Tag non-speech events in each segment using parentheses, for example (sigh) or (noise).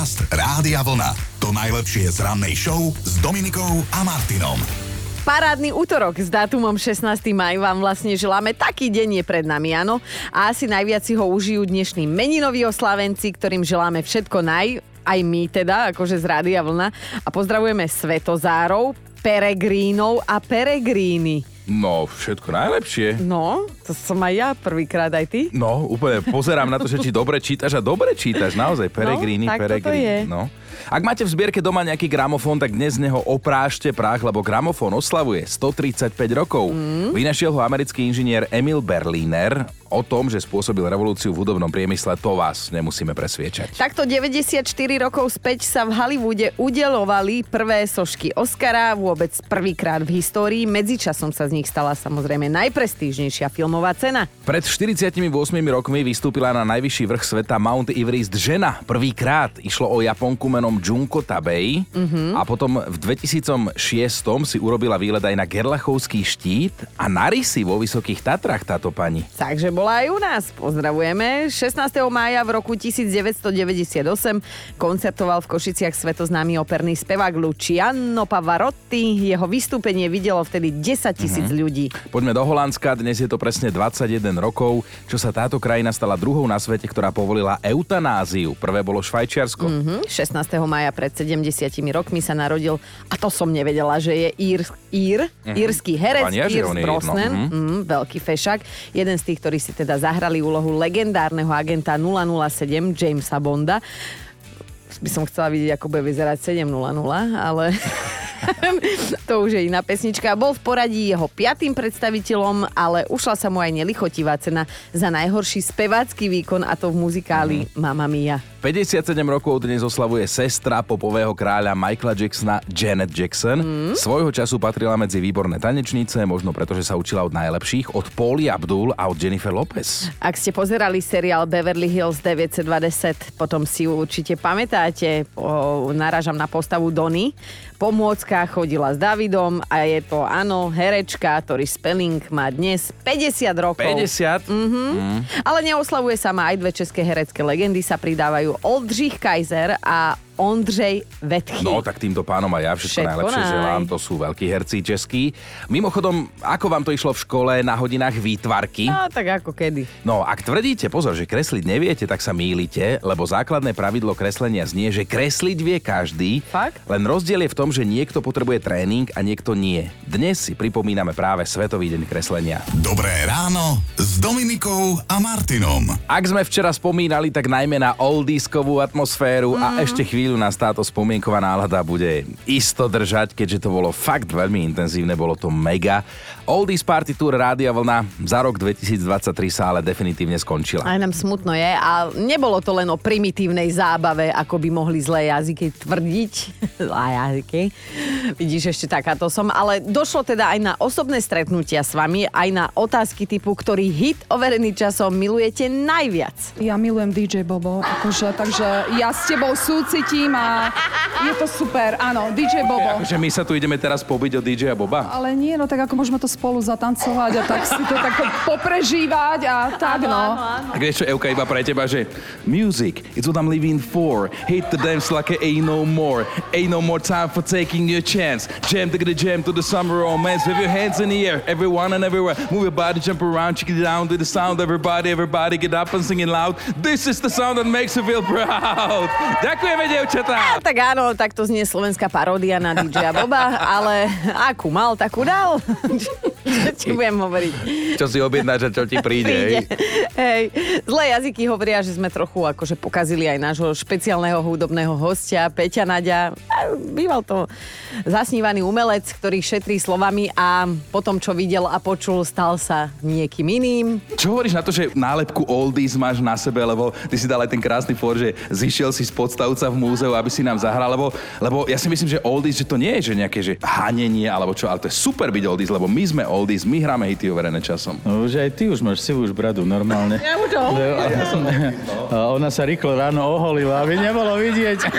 Podcast Rádia Vlna. To najlepšie z rannej show s Dominikou a Martinom. Parádny útorok s dátumom 16. maj vám vlastne želáme. Taký deň je pred nami, áno. A asi najviac si ho užijú dnešní meninoví oslávenci, ktorým želáme všetko naj, aj my teda, akože z Rádia Vlna. A pozdravujeme Svetozárov, Peregrínov a Peregríny. No, všetko najlepšie. No, to som aj ja prvýkrát, aj ty. No, úplne pozerám na to, že či dobre čítaš a dobre čítaš, naozaj, peregríny, toto peregríny. No. Ak máte v zbierke doma nejaký gramofón, tak dnes z neho oprášte prach, lebo gramofón oslavuje 135 rokov. Mm. Vynašiel ho americký inžinier Emil Berliner. O tom, že spôsobil revolúciu v hudobnom priemysle, to vás nemusíme presviečať. Takto 94 rokov späť sa v Hollywoode udelovali prvé sošky Oscara, vôbec prvýkrát v histórii. Medzičasom sa z nich stala samozrejme najprestížnejšia filmová cena. Pred 48 rokmi vystúpila na najvyšší vrch sveta Mount Everest žena. Prvýkrát išlo o Japonku menom Junko Tabei mm-hmm. a potom v 2006 si urobila výlet aj na Gerlachovský štít a na rysy vo Vysokých Tatrách táto pani. Takže bola aj u nás. Pozdravujeme. 16. mája v roku 1998 koncertoval v Košiciach svetoznámy operný spevák Luciano Pavarotti. Jeho vystúpenie videlo vtedy 10 tisíc mm-hmm. Ľudí. Poďme do Holandska, dnes je to presne 21 rokov, čo sa táto krajina stala druhou na svete, ktorá povolila eutanáziu. Prvé bolo Švajčiarsko. Mhm. 16. maja pred 70 rokmi sa narodil, a to som nevedela, že je ír, ír írsky herec, Pania, že Piers on je ír, no. Brosnan, Mhm. mm, veľký fešák, jeden z tých, ktorí si teda zahrali úlohu legendárneho agenta 007 Jamesa Bonda. By som chcela vidieť, ako bude vyzerať 7.00, ale (laughs) (laughs) to už je iná pesnička. Bol v poradí jeho piatým predstaviteľom, ale ušla sa mu aj nelichotivá cena za najhorší spevácky výkon a to v muzikáli Mamma Mia. 57 rokov dnes oslavuje sestra popového kráľa Michaela Jacksona Janet Jackson. Mm. Svojho času patrila medzi výborné tanečnice, možno preto, že sa učila od najlepších, od Pauli Abdul a od Jennifer Lopez. Ak ste pozerali seriál Beverly Hills 920, potom si určite pamätáte. O, narážam na postavu Dony. Pomôcka chodila s Davidom a je to, áno, herečka, ktorý Spelling má dnes 50 rokov. 50? Mm. Ale neoslavuje sama aj dve české herecké legendy sa pridávajú Oldřich Kaiser a Ondřej Vetchy. No, tak týmto pánom aj ja všetko, Všetko najlepšie naj. želám. To sú veľkí herci českí. Mimochodom, ako vám to išlo v škole na hodinách výtvarky? No, tak ako kedy. No, ak tvrdíte, pozor, že kresliť neviete, tak sa mýlite, lebo základné pravidlo kreslenia znie, že kresliť vie každý. Fakt? Len rozdiel je v tom, že niekto potrebuje tréning a niekto nie. Dnes si pripomíname práve Svetový deň kreslenia. Dobré ráno s Dominikou a Martinom. Ak sme včera spomínali, tak najmä na oldiskovú atmosféru mm. a ešte chvíľu nás táto spomienková nálada bude isto držať, keďže to bolo fakt veľmi intenzívne, bolo to mega. Oldies Party Tour Rádia Vlna za rok 2023 sa ale definitívne skončila. Aj nám smutno je a nebolo to len o primitívnej zábave, ako by mohli zlé jazyky tvrdiť. (laughs) Zlé jazyky. Vidíš, ešte takáto som. Ale došlo teda aj na osobné stretnutia s vami, aj na otázky typu, ktorý hit overený časom milujete najviac. Ja milujem DJ Bobo, akože, takže ja s tebou súcitím a je to super, áno, DJ Bobo. Že my sa tu ideme teraz pobiť o DJ Boba? Ale nie, no tak ako môžeme to spolu zatancovať a tak si to tak poprežívať a tak no. A vieš čo, Euka, iba pre teba, že Music, it's what I'm living for. Hit the dance like a ain't no more. Ain't no more time for taking your chance. Jam to the jam to the summer romance. With your hands in the air, everyone and everywhere. Move your body, jump around, check it down to the sound. Everybody, everybody, get up and sing it loud. This is the sound that makes you feel proud. (laughs) Ďakujeme, devčatá. tak áno, tak to znie slovenská paródia na DJ Boba, ale akú mal, takú dal. (laughs) (laughs) Čo ti budem hovoriť? Čo si objednáš a čo ti príde. príde. hej? Zlé jazyky hovoria, že sme trochu akože pokazili aj nášho špeciálneho hudobného hostia Peťa Naďa. Býval to zasnívaný umelec, ktorý šetrí slovami a potom, čo videl a počul, stal sa niekým iným. Čo hovoríš na to, že nálepku Oldies máš na sebe, lebo ty si dal aj ten krásny for, že zišiel si z podstavca v múzeu, aby si nám zahral, lebo, lebo ja si myslím, že Oldies, že to nie je že nejaké že hanenie alebo čo, ale to je super byť Oldies, lebo my sme oldies, my hráme hity overené časom. No už aj ty už máš sivú už bradu, normálne. Ja už ho. (laughs) A ona sa rýchlo ráno oholila, aby nebolo vidieť. (laughs)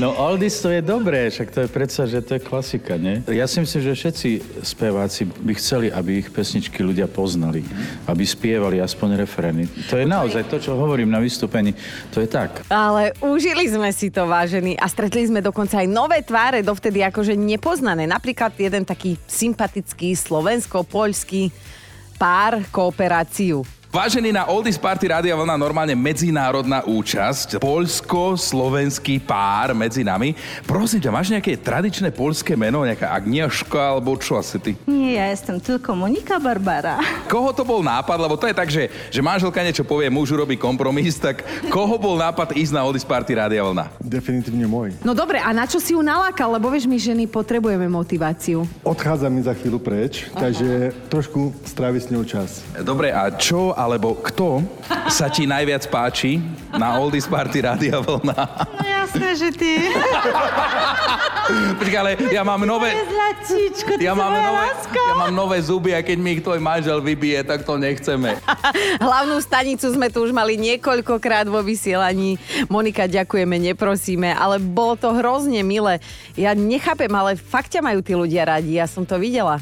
No oldies to je dobré, však to je predsa, že to je klasika, nie? Ja si myslím, že všetci speváci by chceli, aby ich pesničky ľudia poznali, aby spievali aspoň refrény. To je naozaj to, čo hovorím na vystúpení, to je tak. Ale užili sme si to, vážení. A stretli sme dokonca aj nové tváre, dovtedy akože nepoznané. Napríklad jeden taký sympatický slovensko-poľský pár kooperáciu. Vážený na Oldies Party Rádia Vlna normálne medzinárodná účasť. Polsko-slovenský pár medzi nami. Prosím ťa, máš nejaké tradičné polské meno, nejaká Agnieszka alebo čo asi ty? Nie, ja jestem tylko Monika Barbara. Koho to bol nápad? Lebo to je tak, že, že manželka niečo povie, muž urobí kompromis, tak koho bol nápad ísť na Oldies Party Rádia Vlna? Definitívne môj. No dobre, a na čo si ju nalákal? Lebo vieš, my ženy potrebujeme motiváciu. Odchádza mi za chvíľu preč, takže trošku strávi s ňou čas. Dobre, a čo alebo kto sa ti najviac páči na Oldies Party Rádia Vlna? No jasné, že ty. (laughs) Počkaj, ale ja mám nové... Zlatíčko, Ja mám, nové, láska. ja mám nové zuby a keď mi ich tvoj manžel vybije, tak to nechceme. (laughs) Hlavnú stanicu sme tu už mali niekoľkokrát vo vysielaní. Monika, ďakujeme, neprosíme, ale bolo to hrozne milé. Ja nechápem, ale fakt ťa majú tí ľudia radi, ja som to videla.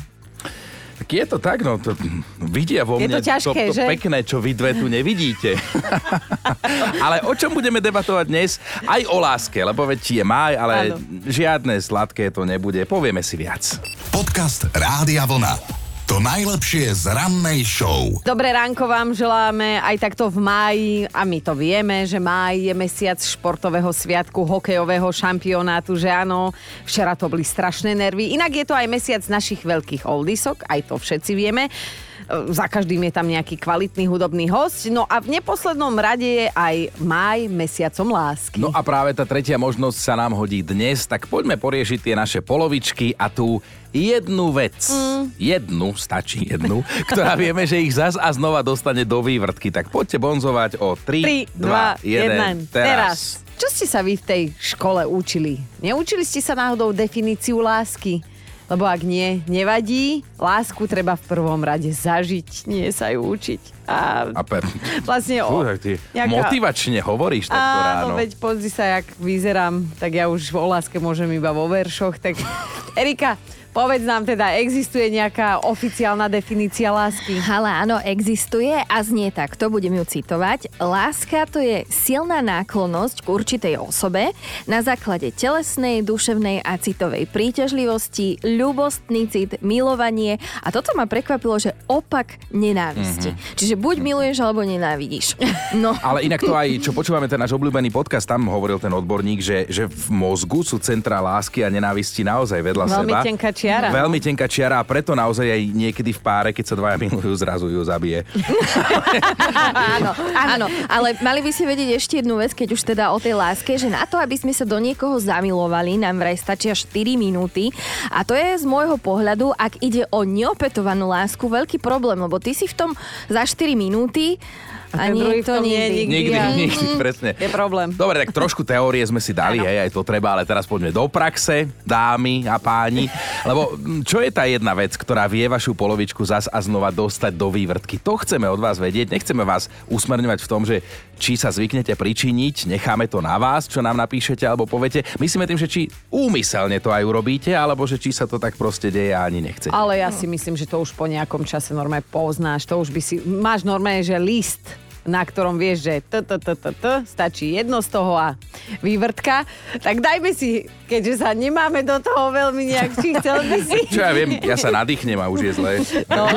Je to tak, no, to, vidia vo Je mne to ťažké, to, to že? pekné, čo vy dve tu nevidíte. (laughs) ale o čom budeme debatovať dnes? Aj o láske, lebo veď je máj, ale Áno. žiadne sladké to nebude. Povieme si viac. Podcast Rádia Vlna. To najlepšie z rannej show. Dobré ránko vám želáme aj takto v máji a my to vieme, že máj je mesiac športového sviatku hokejového šampionátu, že áno, včera to boli strašné nervy. Inak je to aj mesiac našich veľkých oldisok, aj to všetci vieme. Za každým je tam nejaký kvalitný hudobný host. No a v neposlednom rade je aj máj mesiacom lásky. No a práve tá tretia možnosť sa nám hodí dnes, tak poďme poriešiť tie naše polovičky a tú jednu vec, mm. jednu, stačí jednu, (laughs) ktorá vieme, že ich zas a znova dostane do vývrtky. Tak poďte bonzovať o 3, 3, 2, 1, 2, 1, teraz. teraz. Čo ste sa vy v tej škole učili? Neučili ste sa náhodou definíciu lásky? Lebo ak nie, nevadí. Lásku treba v prvom rade zažiť, nie sa ju učiť. A A pe... vlastne o... Fú, ty nejaká- motivačne hovoríš takto Áno, ráno. veď pozri sa, jak vyzerám, tak ja už o láske môžem iba vo veršoch. Tak (laughs) Erika, povedz nám teda, existuje nejaká oficiálna definícia lásky? Ale áno, existuje a znie tak, to budem ju citovať. Láska to je silná náklonnosť k určitej osobe na základe telesnej, duševnej a citovej príťažlivosti, ľubostný cit, milovanie a toto ma prekvapilo, že opak nenávisti. Mm-hmm. Čiže buď miluješ, alebo nenávidíš. (laughs) No. Ale inak to aj, čo počúvame, ten náš obľúbený podcast, tam hovoril ten odborník, že, že v mozgu sú centra lásky a nenávisti naozaj vedľa Veľmi seba. tenká čiara. Veľmi tenká čiara a preto naozaj aj niekedy v páre, keď sa dvaja milujú, zrazu ju zabije. Áno, áno, ale mali by si vedieť ešte jednu vec, keď už teda o tej láske, že na to, aby sme sa do niekoho zamilovali, nám vraj stačia 4 minúty a to je z môjho pohľadu, ak ide o neopetovanú lásku, veľký problém, lebo ty si v tom za 4 minúty a, ten druhý nie v to nikdy. nikdy. Nikdy, Ja. (laughs) nikdy, presne. Je problém. Dobre, tak trošku teórie sme si dali, hej, aj to treba, ale teraz poďme do praxe, dámy a páni. Lebo čo je tá jedna vec, ktorá vie vašu polovičku zas a znova dostať do vývrtky? To chceme od vás vedieť, nechceme vás usmerňovať v tom, že či sa zvyknete pričiniť, necháme to na vás, čo nám napíšete alebo poviete. Myslíme tým, že či úmyselne to aj urobíte, alebo že či sa to tak proste deje a ani nechcete. Ale ja si myslím, že to už po nejakom čase normálne poznáš. To už by si... Máš normálne, že list na ktorom vieš, že t, t, t, t, t, stačí jedno z toho a vývrtka. Tak dajme si, keďže sa nemáme do toho veľmi nejak, či chcel by si... Čo ja viem, ja sa nadýchnem a už je zle. No. (laughs)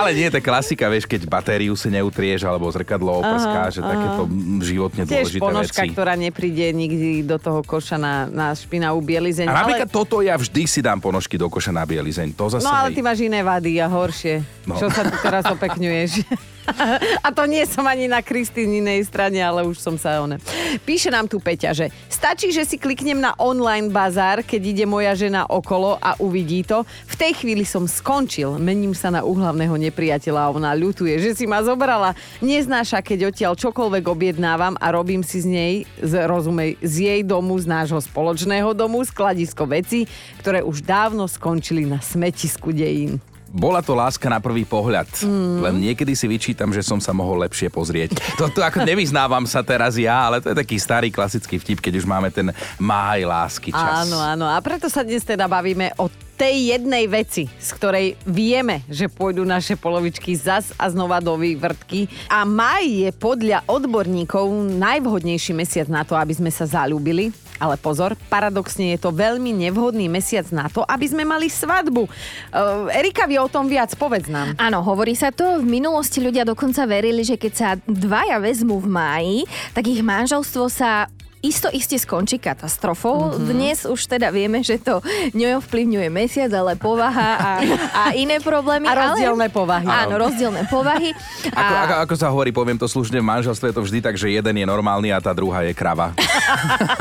Ale nie, to je klasika, vieš, keď batériu si neutrieš alebo zrkadlo oprskáš, že takéto životne Tiež dôležité ponožka, veci. ktorá nepríde nikdy do toho koša na, na špinavú bielizeň. A napríklad ale, toto ja vždy si dám ponožky do koša na bielizeň. To zase no ale hej. ty máš iné vady a horšie. No. Čo sa tu teraz opekňuješ? (laughs) (laughs) A to nie som ani na Kristýninej strane, ale už som sa one. Píše nám tu Peťa, že stačí, že si kliknem na online bazár, keď ide moja žena okolo a uvidí to. V tej chvíli som skončil. Mením sa na úhlavného nepriateľa a ona ľutuje, že si ma zobrala. Neznáša, keď odtiaľ čokoľvek objednávam a robím si z nej, z, rozumej, z jej domu, z nášho spoločného domu, skladisko veci, ktoré už dávno skončili na smetisku dejín. Bola to láska na prvý pohľad. Mm. Len niekedy si vyčítam, že som sa mohol lepšie pozrieť. (laughs) Toto ako nevyznávam sa teraz ja, ale to je taký starý klasický vtip, keď už máme ten máj lásky čas. Áno, áno. A preto sa dnes teda bavíme o tej jednej veci, z ktorej vieme, že pôjdu naše polovičky zas a znova do vývrtky. A maj je podľa odborníkov najvhodnejší mesiac na to, aby sme sa zalúbili. Ale pozor, paradoxne je to veľmi nevhodný mesiac na to, aby sme mali svadbu. Uh, Erika vie o tom viac, povedz nám. Áno, hovorí sa to. V minulosti ľudia dokonca verili, že keď sa dvaja vezmú v máji, tak ich manželstvo sa isto iste skončí katastrofou. Mm-hmm. Dnes už teda vieme, že to neovplyvňuje mesiac, ale povaha a, a iné problémy. A rozdielne ale... povahy. Áno, rozdielne povahy. A... Ako, ako, ako sa hovorí, poviem to slušne, v manželstve je to vždy tak, že jeden je normálny a tá druhá je krava.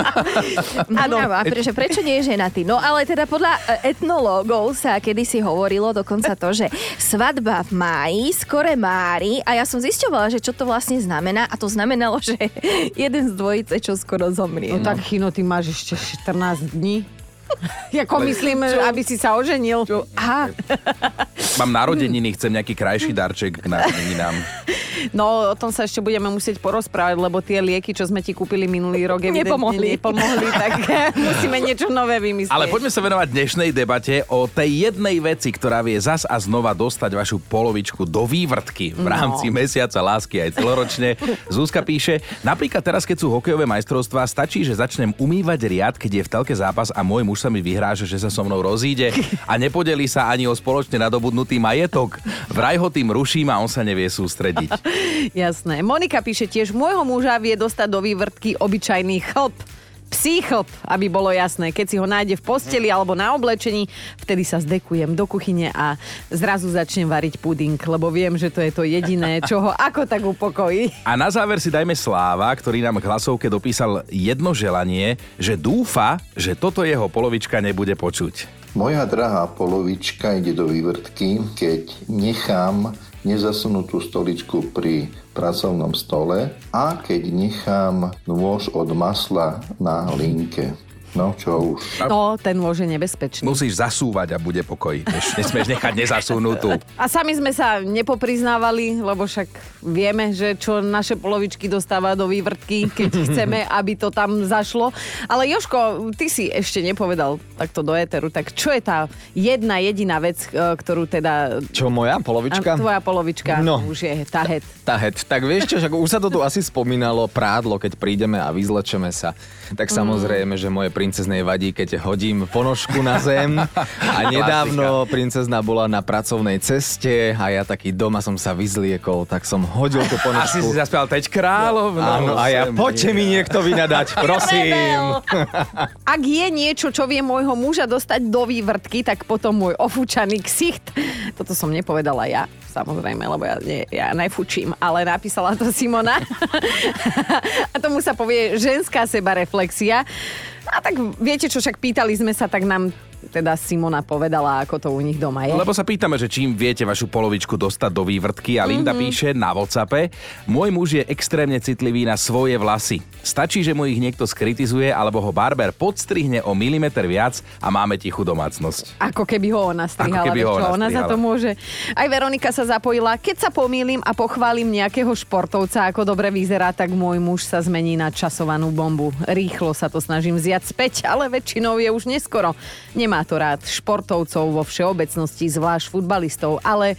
(laughs) Áno. A prečo, prečo nie je ženatý? No ale teda podľa e, etnológov sa kedysi hovorilo dokonca to, že svadba v máji, skore mári a ja som zisťovala, že čo to vlastne znamená a to znamenalo, (laughs) že jeden z dvojice, čo skoro zomrie. No, no. tak Chino, ty máš ešte 14 dní. (laughs) Jako myslím, čo? aby si sa oženil. Čo? Aha. (laughs) Mám narodeniny, chcem nejaký krajší darček k narodeninám. (laughs) No, o tom sa ešte budeme musieť porozprávať, lebo tie lieky, čo sme ti kúpili minulý rok, nepomohli. nepomohli, tak musíme niečo nové vymyslieť. Ale poďme sa venovať dnešnej debate o tej jednej veci, ktorá vie zas a znova dostať vašu polovičku do vývrtky v rámci no. mesiaca lásky aj celoročne. Zúska píše, napríklad teraz, keď sú hokejové majstrovstvá, stačí, že začnem umývať riad, keď je v telke zápas a môj muž sa mi vyhráža, že sa so mnou rozíde a nepodelí sa ani o spoločne nadobudnutý majetok. Vraj ho tým ruším a on sa nevie sústrediť. (laughs) Jasné. Monika píše tiež, môjho muža vie dostať do vývrtky obyčajný chlp psí chlp, aby bolo jasné. Keď si ho nájde v posteli alebo na oblečení, vtedy sa zdekujem do kuchyne a zrazu začnem variť puding, lebo viem, že to je to jediné, (laughs) čo ho ako tak upokojí. A na záver si dajme Sláva, ktorý nám k hlasovke dopísal jedno želanie, že dúfa, že toto jeho polovička nebude počuť. Moja drahá polovička ide do vývrtky, keď nechám nezasunutú stoličku pri pracovnom stole a keď nechám nôž od masla na linke. No, čo už. No, ten môže nebezpečný. Musíš zasúvať a bude pokoj. Nesmieš nechať nezasunutú. A sami sme sa nepopriznávali, lebo však vieme, že čo naše polovičky dostáva do vývrtky, keď (laughs) chceme, aby to tam zašlo. Ale Joško, ty si ešte nepovedal takto do éteru, tak čo je tá jedna jediná vec, e, ktorú teda... Čo, moja polovička? A tvoja polovička no. už je tahet. Tahet. Tak vieš čo, už sa to tu asi spomínalo, prádlo, keď prídeme a vyzlečeme sa. Tak samozrejme, že moje princeznej vadí, keď hodím ponožku na zem. A (laughs) nedávno princezna bola na pracovnej ceste a ja taký doma som sa vyzliekol, tak som hodil tú ponožku. Asi si zaspel Teď kráľov. No, Áno, a ja poďte mi niekto vynadať, (laughs) prosím. (laughs) Ak je niečo, čo vie môjho muža dostať do vývrtky, tak potom môj ofúčaný ksicht. Toto som nepovedala ja samozrejme, lebo ja, nie, ja nefučím, ale napísala to Simona. a tomu sa povie ženská sebareflexia. A tak viete čo, však pýtali sme sa, tak nám teda Simona povedala, ako to u nich doma je. Lebo sa pýtame, že čím viete vašu polovičku dostať do vývrtky a Linda mm-hmm. píše na Whatsappe, môj muž je extrémne citlivý na svoje vlasy. Stačí, že mu ich niekto skritizuje alebo ho barber podstrihne o milimeter viac a máme tichú domácnosť. Ako keby ho ona strihala, keby ho ona, ona za to môže. Aj Veronika sa zapojila. Keď sa pomýlim a pochválim nejakého športovca, ako dobre vyzerá, tak môj muž sa zmení na časovanú bombu. Rýchlo sa to snažím zjať späť, ale väčšinou je už neskoro. Nemá to rád športovcov vo všeobecnosti, zvlášť futbalistov, ale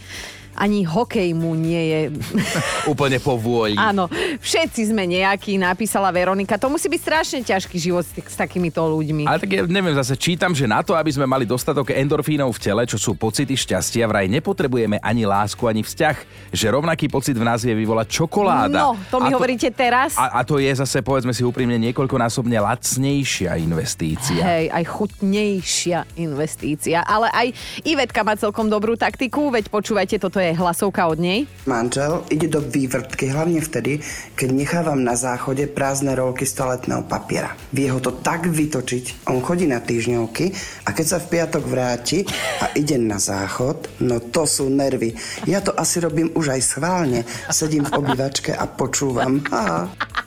ani hokej mu nie je... (laughs) Úplne po vôli. Áno, všetci sme nejakí, napísala Veronika. To musí byť strašne ťažký život s, s takýmito ľuďmi. Ale tak ja neviem, zase čítam, že na to, aby sme mali dostatok endorfínov v tele, čo sú pocity šťastia, vraj nepotrebujeme ani lásku, ani vzťah. Že rovnaký pocit v nás je vyvolať čokoláda. No, to mi a hovoríte to, teraz. A, a to je zase, povedzme si úprimne, niekoľkonásobne lacnejšia investícia. Hej, aj chutnejšia investícia. Ale aj Ivetka má celkom dobrú taktiku, veď počúvajte, toto je je hlasovka od nej. Manžel ide do vývrtky hlavne vtedy, keď nechávam na záchode prázdne rolky z toaletného papiera. Vie ho to tak vytočiť. On chodí na týždňovky a keď sa v piatok vráti a ide na záchod, no to sú nervy. Ja to asi robím už aj schválne. Sedím v obývačke a počúvam. Ha.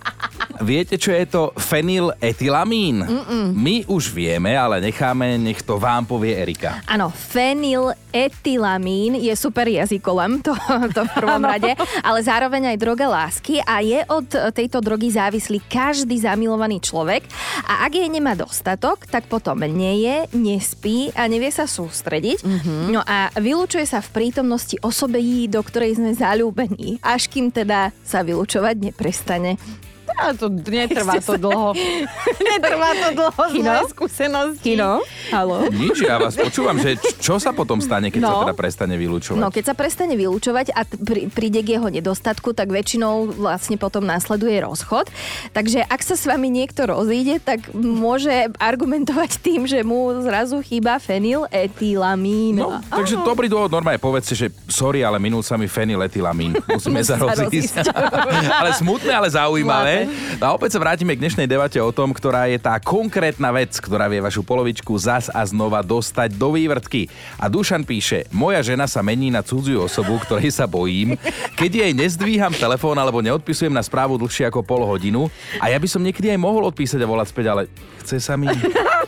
Viete, čo je to fenyletylamín? Mm-mm. My už vieme, ale necháme, nech to vám povie Erika. Áno, fenyletylamín je super jazykolem, to, to v prvom (laughs) rade, ale zároveň aj droga lásky a je od tejto drogy závislý každý zamilovaný človek a ak jej nemá dostatok, tak potom neje, nespí a nevie sa sústrediť. No a vylúčuje sa v prítomnosti osobe, do ktorej sme zalúbení, až kým teda sa vylúčovať neprestane. A to netrvá to dlho. (laughs) netrvá to dlho z Kino? mojej skúsenosti. Kino? Halo? Nič, ja vás počúvam, že čo sa potom stane, keď No. sa teda prestane vylúčovať? No, keď sa prestane vylúčovať a prí- príde k jeho nedostatku, tak väčšinou vlastne potom následuje rozchod. Takže ak sa s vami niekto rozíde, tak môže argumentovať tým, že mu zrazu chýba fenyletylamín. No, takže dobrý dôvod, normálne povedzte, že sorry, ale minul sa mi fenyletylamín. Musíme sa Musí sa rozísť. (laughs) ale smutné, ale zaujímavé. No a opäť sa vrátime k dnešnej debate o tom, ktorá je tá konkrétna vec, ktorá vie vašu polovičku zas a znova dostať do vývrtky. A Dušan píše, moja žena sa mení na cudziu osobu, ktorej sa bojím, keď jej nezdvíham telefón alebo neodpisujem na správu dlhšie ako pol hodinu. A ja by som niekedy aj mohol odpísať a volať späť, ale chce sa mi...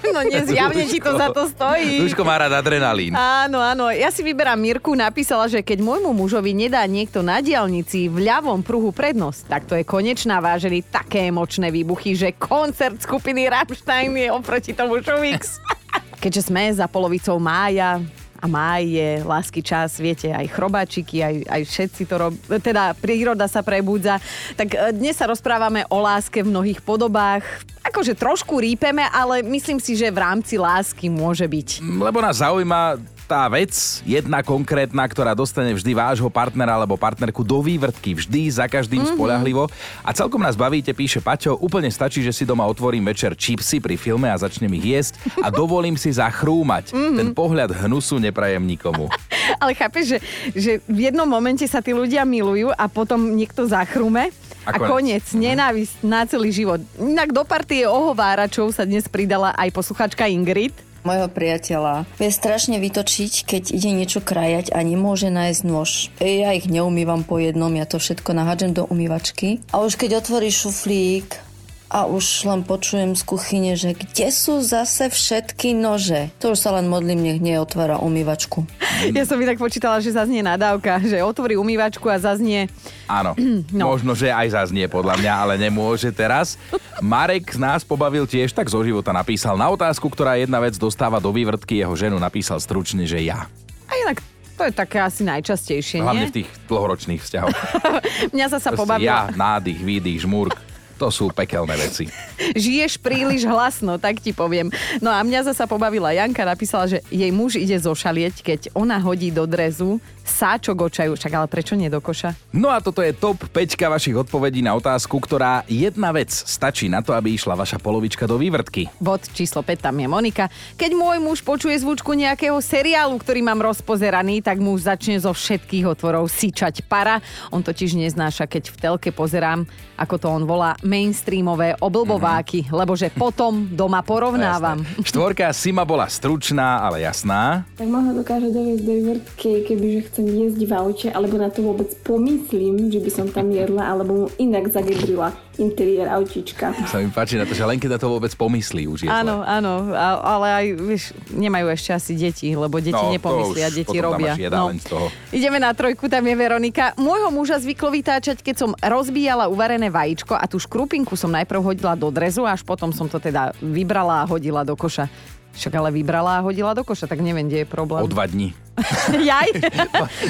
(laughs) No nezjavne ti to za to stojí. Duško má rád adrenalín. Áno, áno. Ja si vyberám Mirku, napísala, že keď môjmu mužovi nedá niekto na diálnici v ľavom pruhu prednosť, tak to je konečná vážený také emočné výbuchy, že koncert skupiny Rammstein je oproti tomu Šuvix. (laughs) Keďže sme za polovicou mája, a máj je lásky čas, viete, aj chrobáčiky, aj, aj všetci to robí, teda príroda sa prebúdza. Tak e, dnes sa rozprávame o láske v mnohých podobách. Akože trošku rípeme, ale myslím si, že v rámci lásky môže byť. Lebo nás zaujíma tá vec, jedna konkrétna, ktorá dostane vždy vášho partnera alebo partnerku do vývrtky, vždy za každým mm-hmm. spolahlivo. A celkom nás bavíte, píše Paťo, úplne stačí, že si doma otvorím večer čipsy pri filme a začnem ich jesť a (laughs) dovolím si zachrúmať. Mm-hmm. Ten pohľad hnusu neprajem nikomu. (laughs) Ale chápeš, že, že v jednom momente sa tí ľudia milujú a potom niekto zachrúme A a, konec. koniec, nenávisť na celý život. Inak do partie ohováračov sa dnes pridala aj posluchačka Ingrid. Mojho priateľa vie strašne vytočiť, keď ide niečo krajať a nemôže nájsť nôž. Ja ich neumývam po jednom, ja to všetko nahádžem do umývačky. A už keď otvorí šuflík a už len počujem z kuchyne, že kde sú zase všetky nože. To už sa len modlím, nech neotvára umývačku. (laughs) Ja som inak počítala, že zaznie nadávka, že otvorí umývačku a zaznie... Áno, (clears throat) no. možno, že aj zaznie podľa mňa, ale nemôže teraz. Marek z nás pobavil tiež, tak zo života napísal na otázku, ktorá jedna vec dostáva do vývrtky, jeho ženu napísal stručne, že ja. A inak to je také asi najčastejšie, Hlavne nie? v tých dlhoročných vzťahoch. (laughs) Mňa zasa Proste pobavila. Ja, nádych, výdych, žmurk. To sú pekelné veci. Žiješ príliš hlasno, tak ti poviem. No a mňa zasa pobavila Janka, napísala, že jej muž ide zošalieť, keď ona hodí do drezu sáčok očaju. Však ale prečo nie do koša? No a toto je top 5 vašich odpovedí na otázku, ktorá jedna vec stačí na to, aby išla vaša polovička do vývrtky. Bod číslo 5, tam je Monika. Keď môj muž počuje zvučku nejakého seriálu, ktorý mám rozpozeraný, tak muž začne zo všetkých otvorov syčať para. On totiž neznáša, keď v telke pozerám, ako to on volá, mainstreamové oblbováky, mm-hmm. lebo že potom doma porovnávam. (laughs) Jasné. Štvorka Sima bola stručná, ale jasná. Tak ma ho dokáže doviesť do vývrtky, kebyže chcem jesť v aute, alebo na to vôbec pomyslím, že by som tam jedla, alebo mu inak zagebrila interiér autíčka. Sa mi páči na to, že len keď na to vôbec pomyslí už je zle. Áno, áno, ale aj, vieš, nemajú ešte asi deti, lebo deti No, to nepomyslia, už deti potom tam robia. jedáleň z toho. Ideme na trojku, tam je Veronika. Môjho muža zvyklo vytáčať, keď som rozbíjala uvarené vajíčko a tú škrupinku som najprv hodila do drezu, až potom som to teda vybrala a hodila do koša. Však ale vybrala a hodila do koša, tak neviem, kde je problém. O dva dní. (laughs) Jaj,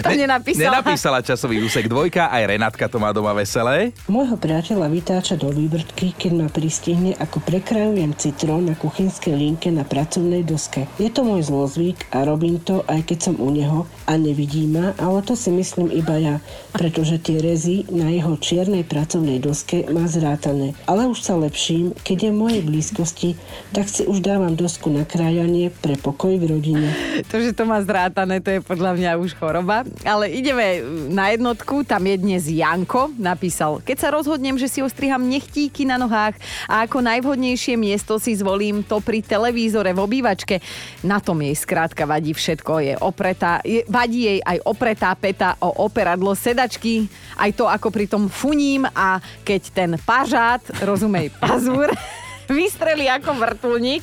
to nenapísala. Nenapísala časový úsek dvojka, aj Renátka to má doma veselé. Môjho priateľa vytáča do vývrtky, keď ma pristihne, ako prekrajujem citrón na kuchynskej linke na pracovnej doske. Je to môj zlozvyk a robím to, aj keď som u neho a nevidí ma, ale to si myslím iba ja, pretože tie rezy na jeho čiernej pracovnej doske má zrátané. Ale už sa lepším, keď je v mojej blízkosti, tak si už dávam dosku na krájanie pre pokoj v rodine. To, že to má zrátané, to je podľa mňa už choroba. Ale ideme na jednotku, tam je dnes Janko, napísal, keď sa rozhodnem, že si ostriham nechtíky na nohách a ako najvhodnejšie miesto si zvolím to pri televízore v obývačke. Na tom jej skrátka vadí všetko, je opretá, je, vadí jej aj opretá peta o operadlo sedačky, aj to, ako pri tom funím a keď ten pažát, rozumej, pazúr, (laughs) vystrelí ako vrtulník,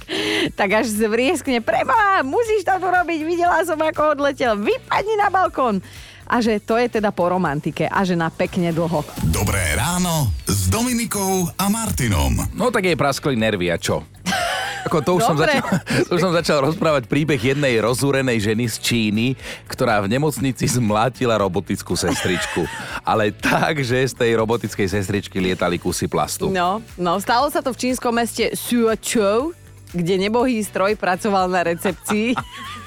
tak až zvrieskne, preba, musíš to tu robiť, videla som, ako odletel, vypadni na balkón. A že to je teda po romantike a že na pekne dlho. Dobré ráno s Dominikou a Martinom. No tak jej praskli nervy a čo? (laughs) Ako to už, som začal, (laughs) to už som začal rozprávať príbeh jednej rozúrenej ženy z Číny, ktorá v nemocnici zmlátila robotickú sestričku. Ale tak, že z tej robotickej sestričky lietali kusy plastu. No, no, stalo sa to v čínskom meste Suochou, kde nebohý stroj pracoval na recepcii (laughs)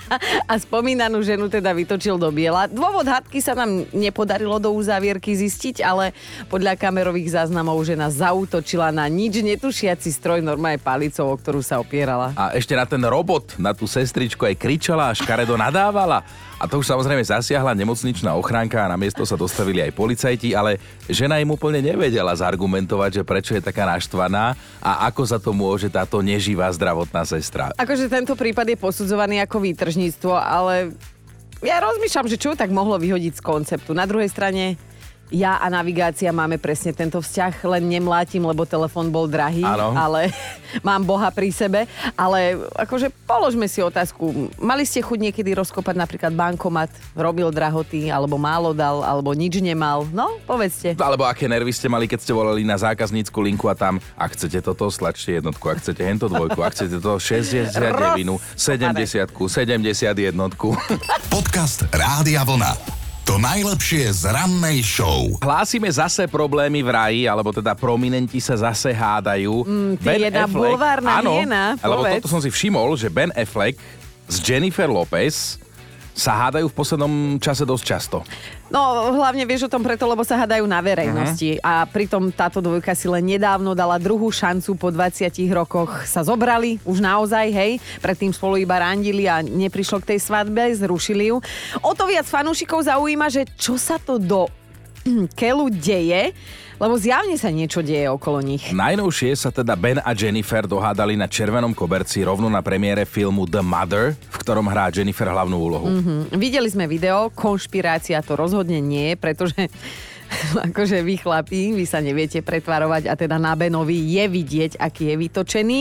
a spomínanú ženu teda vytočil do biela. Dôvod hadky sa nám nepodarilo do uzávierky zistiť, ale podľa kamerových záznamov žena zautočila na nič netušiaci stroj normálne palicou, o ktorú sa opierala. A ešte na ten robot, na tú sestričku aj kričala a škaredo nadávala. A to už samozrejme zasiahla nemocničná ochránka a na miesto sa dostavili aj policajti, ale žena im úplne nevedela zargumentovať, že prečo je taká naštvaná a ako za to môže táto neživá zdravotná sestra. Akože tento prípad je posudzovaný ako výtržníctvo, ale ja rozmýšľam, že čo tak mohlo vyhodiť z konceptu. Na druhej strane, ja a navigácia máme presne tento vzťah, len nemlátim, lebo telefón bol drahý, Áno. ale (laughs) mám Boha pri sebe. Ale akože položme si otázku, mali ste chuť niekedy rozkopať napríklad bankomat, robil drahoty, alebo málo dal, alebo nič nemal? No, povedzte. Alebo aké nervy ste mali, keď ste volali na zákaznícku linku a tam, ak chcete toto, stlačte jednotku, ak chcete hento dvojku, ak chcete to 69, 70, 71. Podcast Rádia Vlna. To najlepšie z rannej show. Hlásime zase problémy v raji, alebo teda prominenti sa zase hádajú. Mm, ty jedna bulvárna áno, hyena, lebo toto som si všimol, že Ben Affleck s Jennifer Lopez sa hádajú v poslednom čase dosť často. No, hlavne vieš o tom preto, lebo sa hádajú na verejnosti. Mhm. A pritom táto dvojka si len nedávno dala druhú šancu po 20 rokoch. Sa zobrali, už naozaj, hej. Predtým spolu iba randili a neprišlo k tej svadbe, zrušili ju. O to viac fanúšikov zaujíma, že čo sa to do (clears throat) Kelu deje, lebo zjavne sa niečo deje okolo nich. Najnovšie sa teda Ben a Jennifer dohádali na červenom koberci rovno na premiére filmu The Mother, v ktorom hrá Jennifer hlavnú úlohu. Mhm. Videli sme video, konšpirácia to rozhodne nie, pretože (laughs) akože vy chlapí, vy sa neviete pretvarovať a teda na Benovi je vidieť, aký je vytočený.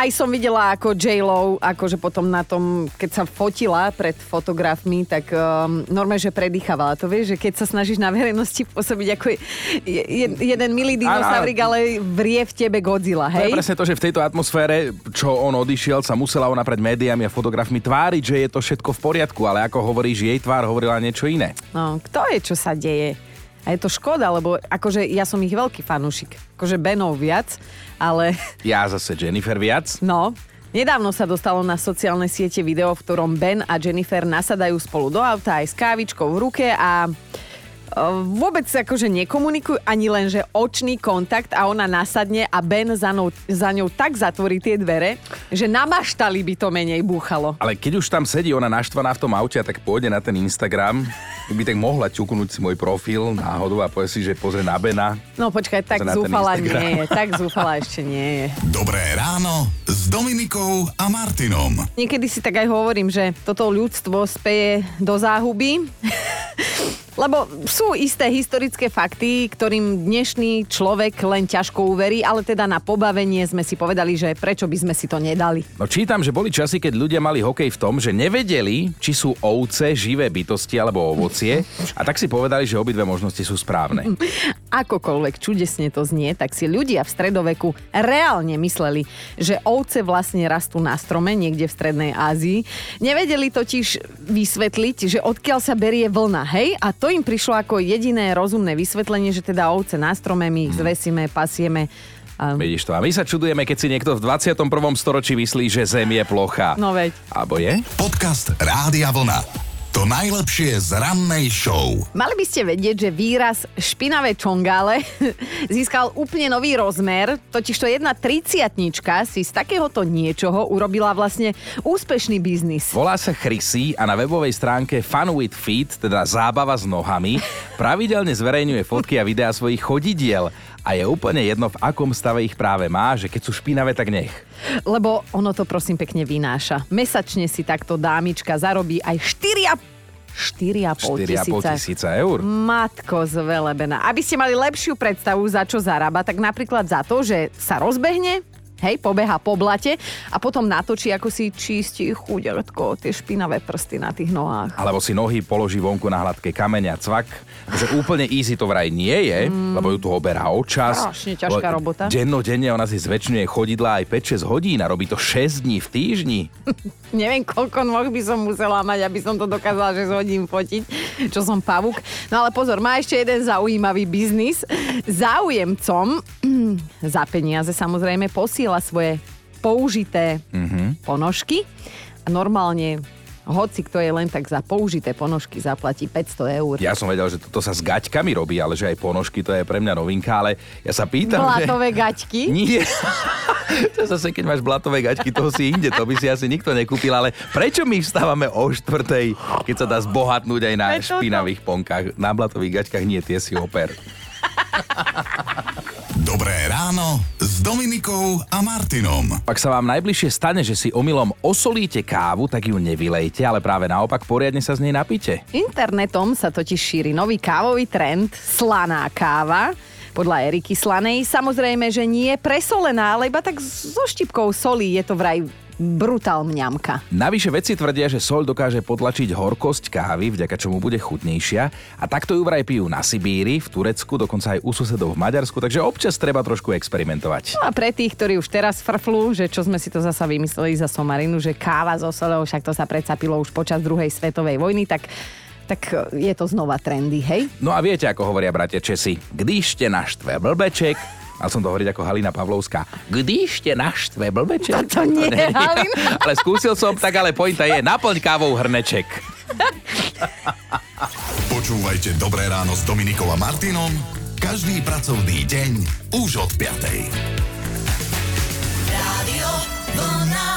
Aj som videla, ako J-Lo, akože potom na tom, keď sa fotila pred fotografmi, tak um, normálne, že predýchavala. To vieš, že keď sa snažíš na verejnosti pôsobiť ako je, je, jeden milý dinosaurik, ale vrie v tebe Godzilla, To je hej? presne to, že v tejto atmosfére, čo on odišiel, sa musela ona pred médiami a fotografmi tváriť, že je to všetko v poriadku, ale ako hovoríš, jej tvár hovorila niečo iné. No, kto je, čo sa deje? A je to škoda, lebo akože ja som ich veľký fanúšik. Akože Benov viac, ale (laughs) Ja zase Jennifer viac. no, Nedávno sa dostalo na sociálne siete video, v ktorom Ben a Jennifer nasadajú spolu do auta aj s kávičkou v ruke a vôbec akože nekomunikujú ani len, že očný kontakt a ona nasadne a Ben za ňou, za ňou tak zatvorí tie dvere, že na maštali by to menej búchalo. Ale keď už tam sedí ona naštvaná v tom aute a tak pôjde na ten Instagram, by tak mohla ťuknúť si môj profil náhodou a povie si, že pozrie na Bena. No počkaj, tak Pozri na ten zúfala Instagram. nie je, tak zúfala ešte nie je. (laughs) Dobré ráno s Dominikou a Martinom. Niekedy si tak aj hovorím, že toto ľudstvo speje do záhuby. (laughs) Lebo sú isté historické fakty, ktorým dnešný človek len ťažko uverí, ale teda na pobavenie sme si povedali, že prečo by sme si to nedali. No čítam, že boli časy, keď ľudia mali hokej v tom, že nevedeli, či sú ovce, živé bytosti alebo ovocie a tak si povedali, že obidve možnosti sú správne. (laughs) Akokoľvek čudesne to znie, tak si ľudia v stredoveku reálne mysleli, že ovce vlastne rastú na strome niekde v strednej Ázii. Nevedeli totiž vysvetliť, že odkiaľ sa berie vlna, hej? A to im prišlo ako jediné rozumné vysvetlenie, že teda ovce na strome, my ich zvesíme, pasieme. A... Vidíš to. A my sa čudujeme, keď si niekto v 21. storočí myslí, že Zem je plochá. No veď. Alebo je? Podcast Rádia Vlna. To najlepšie z rannej show. Mali by ste vedieť, že výraz špinavé čongále (laughs) získal úplne nový rozmer, totiž to jedna triciatnička si z takéhoto niečoho urobila vlastne úspešný biznis. Volá sa Chrissy a na webovej stránke Fun with Feet, teda zábava s nohami, pravidelne zverejňuje fotky a videá svojich chodidiel. A je úplne jedno, v akom stave ich práve má, že keď sú špinavé, tak nech. Lebo ono to prosím pekne vynáša. Mesačne si takto dámička zarobí aj 4 4,5 4,5 tisíca eur. Matko zvelebená. Aby ste mali lepšiu predstavu, za čo zarába, tak napríklad za to, že sa rozbehne, hej, pobeha po blate a potom natočí, ako si čistí chuďatko tie špinavé prsty na tých nohách. Alebo si nohy položí vonku na hladké kamene a cvak. Že úplne easy to vraj nie je, mm. lebo ju tu oberá o čas. Strašne ťažká robota. Dennodenne ona si zväčšňuje chodidla aj 5-6 hodín a robí to 6 dní v týždni. (laughs) Neviem, koľko nôh by som musela mať, aby som to dokázala, že zhodím fotiť, čo som pavúk. No ale pozor, má ešte jeden zaujímavý biznis. Záujemcom (clears throat) za peniaze samozrejme posiela svoje použité Mhm. ponožky a normálne hoci kto je len tak za použité ponožky zaplatí 500 eur. Ja som vedel, že toto sa s gaťkami robí, ale že aj ponožky, to je pre mňa novinka, ale ja sa pýtam, že... Blatové gaťky. (laughs) Nie. to zase, keď máš blatové gaťky, toho si inde, to by si asi nikto nekúpil, ale prečo my vstávame o štvrtej, keď sa dá zbohatnúť aj na špinavých ponkách, na blatových gaťkách, nie, tie si oper. (laughs) Dobré ráno s Dominikou a Martinom. Ak sa vám najbližšie stane, že si omylom osolíte kávu, tak ju nevylejte, ale práve naopak poriadne sa z nej napite. Internetom sa totiž šíri nový kávový trend slaná káva. Podľa Eriky Slanej samozrejme, že nie je presolená, ale iba tak so štipkou solí je to vraj brutál mňamka. Navyše vedci tvrdia, že soľ dokáže potlačiť horkosť kávy, vďaka čomu bude chutnejšia. A takto ju vraj pijú na Sibíri, v Turecku, dokonca aj u susedov v Maďarsku, takže občas treba trošku experimentovať. No a pre tých, ktorí už teraz frflú, že čo sme si to zasa vymysleli za somarinu, že káva so solou, však to sa predsa pilo už počas druhej svetovej vojny, tak tak je to znova trendy, hej? No a viete, ako hovoria bratia Česi, když te naštve blbeček, Mal som to hovoriť ako Halina Pavlovská. Když te naštve blbeček. A to nie, to Halina. (laughs) ale skúsil som, tak ale pointa je, naplň kávou hrneček. Počúvajte Dobré ráno s Dominikom a Martinom každý pracovný deň už od 5. Rádio Vlna.